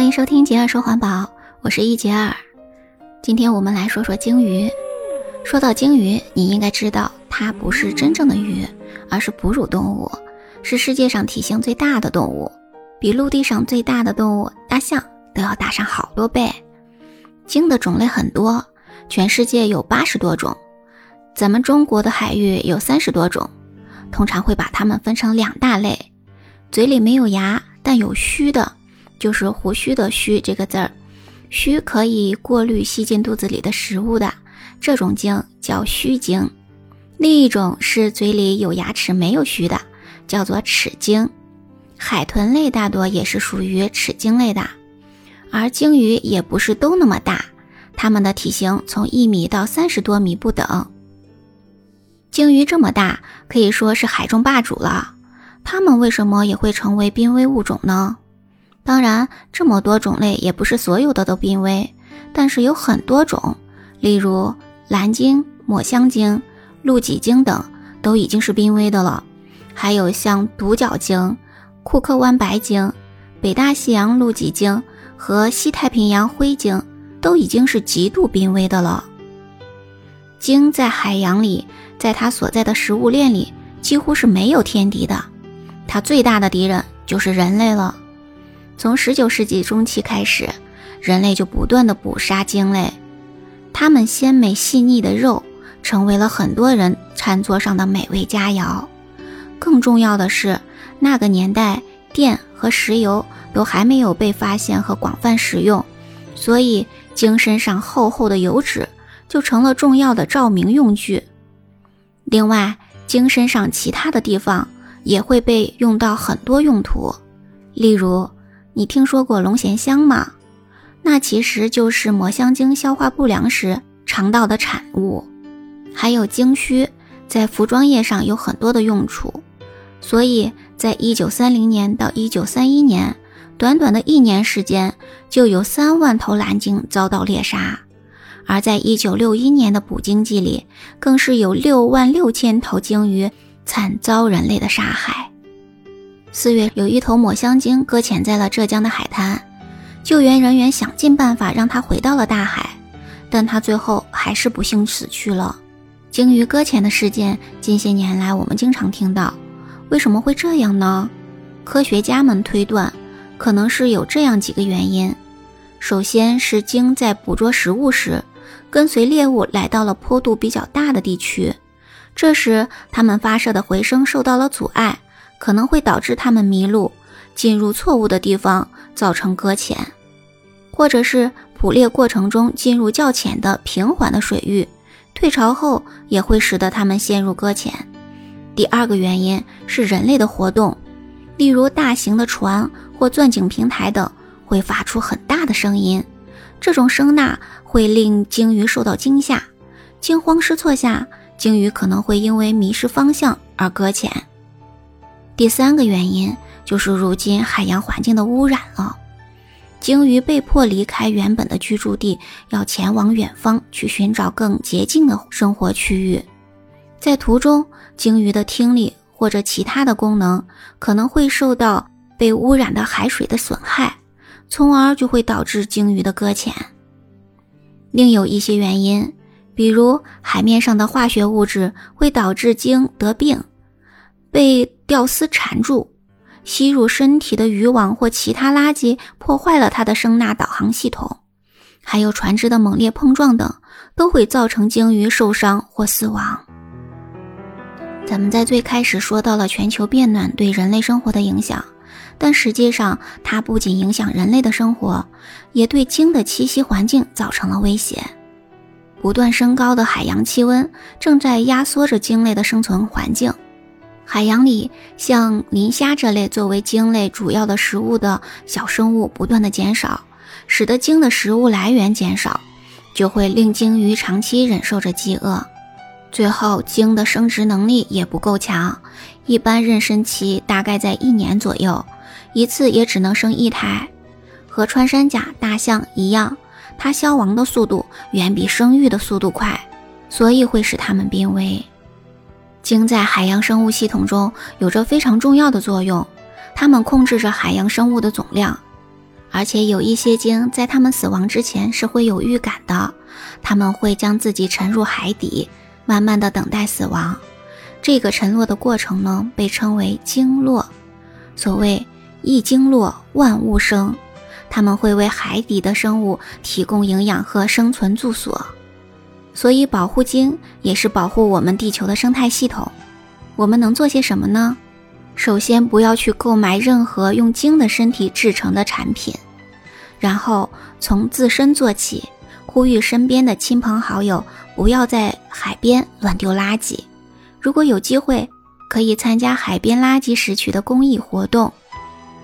欢迎收听杰尔说环保，我是易杰尔。今天我们来说说鲸鱼。说到鲸鱼，你应该知道它不是真正的鱼，而是哺乳动物，是世界上体型最大的动物，比陆地上最大的动物大象都要大上好多倍。鲸的种类很多，全世界有八十多种，咱们中国的海域有三十多种。通常会把它们分成两大类：嘴里没有牙但有须的。就是胡须的须这个字儿，须可以过滤吸进肚子里的食物的这种鲸叫须鲸。另一种是嘴里有牙齿没有须的，叫做齿鲸。海豚类大多也是属于齿鲸类的，而鲸鱼也不是都那么大，它们的体型从一米到三十多米不等。鲸鱼这么大，可以说是海中霸主了。它们为什么也会成为濒危物种呢？当然，这么多种类也不是所有的都濒危，但是有很多种，例如蓝鲸、抹香鲸、露脊鲸等都已经是濒危的了。还有像独角鲸、库克湾白鲸、北大西洋露脊鲸和西太平洋灰鲸都已经是极度濒危的了。鲸在海洋里，在它所在的食物链里几乎是没有天敌的，它最大的敌人就是人类了。从十九世纪中期开始，人类就不断的捕杀鲸类，它们鲜美细腻的肉成为了很多人餐桌上的美味佳肴。更重要的是，那个年代电和石油都还没有被发现和广泛使用，所以鲸身上厚厚的油脂就成了重要的照明用具。另外，鲸身上其他的地方也会被用到很多用途，例如。你听说过龙涎香吗？那其实就是抹香鲸消化不良时肠道的产物。还有鲸须，在服装业上有很多的用处。所以在一九三零年到一九三一年，短短的一年时间，就有三万头蓝鲸遭到猎杀。而在一九六一年的捕鲸季里，更是有六万六千头鲸鱼惨遭人类的杀害。四月，有一头抹香鲸搁浅在了浙江的海滩，救援人员想尽办法让它回到了大海，但它最后还是不幸死去了。鲸鱼搁浅的事件，近些年来我们经常听到，为什么会这样呢？科学家们推断，可能是有这样几个原因：首先是鲸在捕捉食物时，跟随猎物来到了坡度比较大的地区，这时它们发射的回声受到了阻碍。可能会导致它们迷路，进入错误的地方，造成搁浅；或者是捕猎过程中进入较浅的平缓的水域，退潮后也会使得它们陷入搁浅。第二个原因是人类的活动，例如大型的船或钻井平台等会发出很大的声音，这种声呐会令鲸鱼受到惊吓，惊慌失措下，鲸鱼可能会因为迷失方向而搁浅。第三个原因就是如今海洋环境的污染了，鲸鱼被迫离开原本的居住地，要前往远方去寻找更洁净的生活区域。在途中，鲸鱼的听力或者其他的功能可能会受到被污染的海水的损害，从而就会导致鲸鱼的搁浅。另有一些原因，比如海面上的化学物质会导致鲸得病。被吊丝缠住，吸入身体的渔网或其他垃圾破坏了它的声呐导航系统，还有船只的猛烈碰撞等，都会造成鲸鱼受伤或死亡。咱们在最开始说到了全球变暖对人类生活的影响，但实际上它不仅影响人类的生活，也对鲸的栖息环境造成了威胁。不断升高的海洋气温正在压缩着鲸类的生存环境。海洋里，像磷虾这类作为鲸类主要的食物的小生物不断的减少，使得鲸的食物来源减少，就会令鲸鱼长期忍受着饥饿。最后，鲸的生殖能力也不够强，一般妊娠期大概在一年左右，一次也只能生一胎。和穿山甲、大象一样，它消亡的速度远比生育的速度快，所以会使它们濒危。鲸在海洋生物系统中有着非常重要的作用，它们控制着海洋生物的总量。而且有一些鲸在它们死亡之前是会有预感的，它们会将自己沉入海底，慢慢的等待死亡。这个沉落的过程呢，被称为鲸落。所谓一鲸落，万物生，它们会为海底的生物提供营养和生存住所。所以，保护鲸也是保护我们地球的生态系统。我们能做些什么呢？首先，不要去购买任何用鲸的身体制成的产品，然后从自身做起，呼吁身边的亲朋好友不要在海边乱丢垃圾。如果有机会，可以参加海边垃圾拾取的公益活动。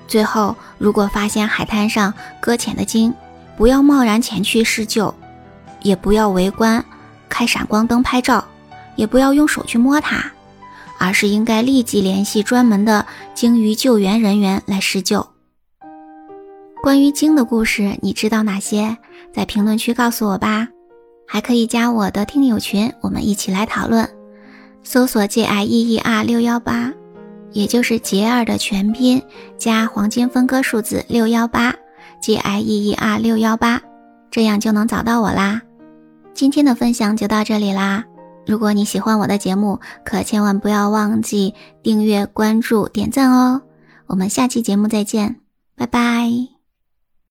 最后，如果发现海滩上搁浅的鲸，不要贸然前去施救，也不要围观、开闪光灯拍照，也不要用手去摸它。而是应该立即联系专门的鲸鱼救援人员来施救。关于鲸的故事，你知道哪些？在评论区告诉我吧。还可以加我的听友群，我们一起来讨论。搜索 J I E E R 六幺八，也就是杰儿的全拼加黄金分割数字六幺八，J I E E R 六幺八，这样就能找到我啦。今天的分享就到这里啦。如果你喜欢我的节目，可千万不要忘记订阅、关注、点赞哦！我们下期节目再见，拜拜。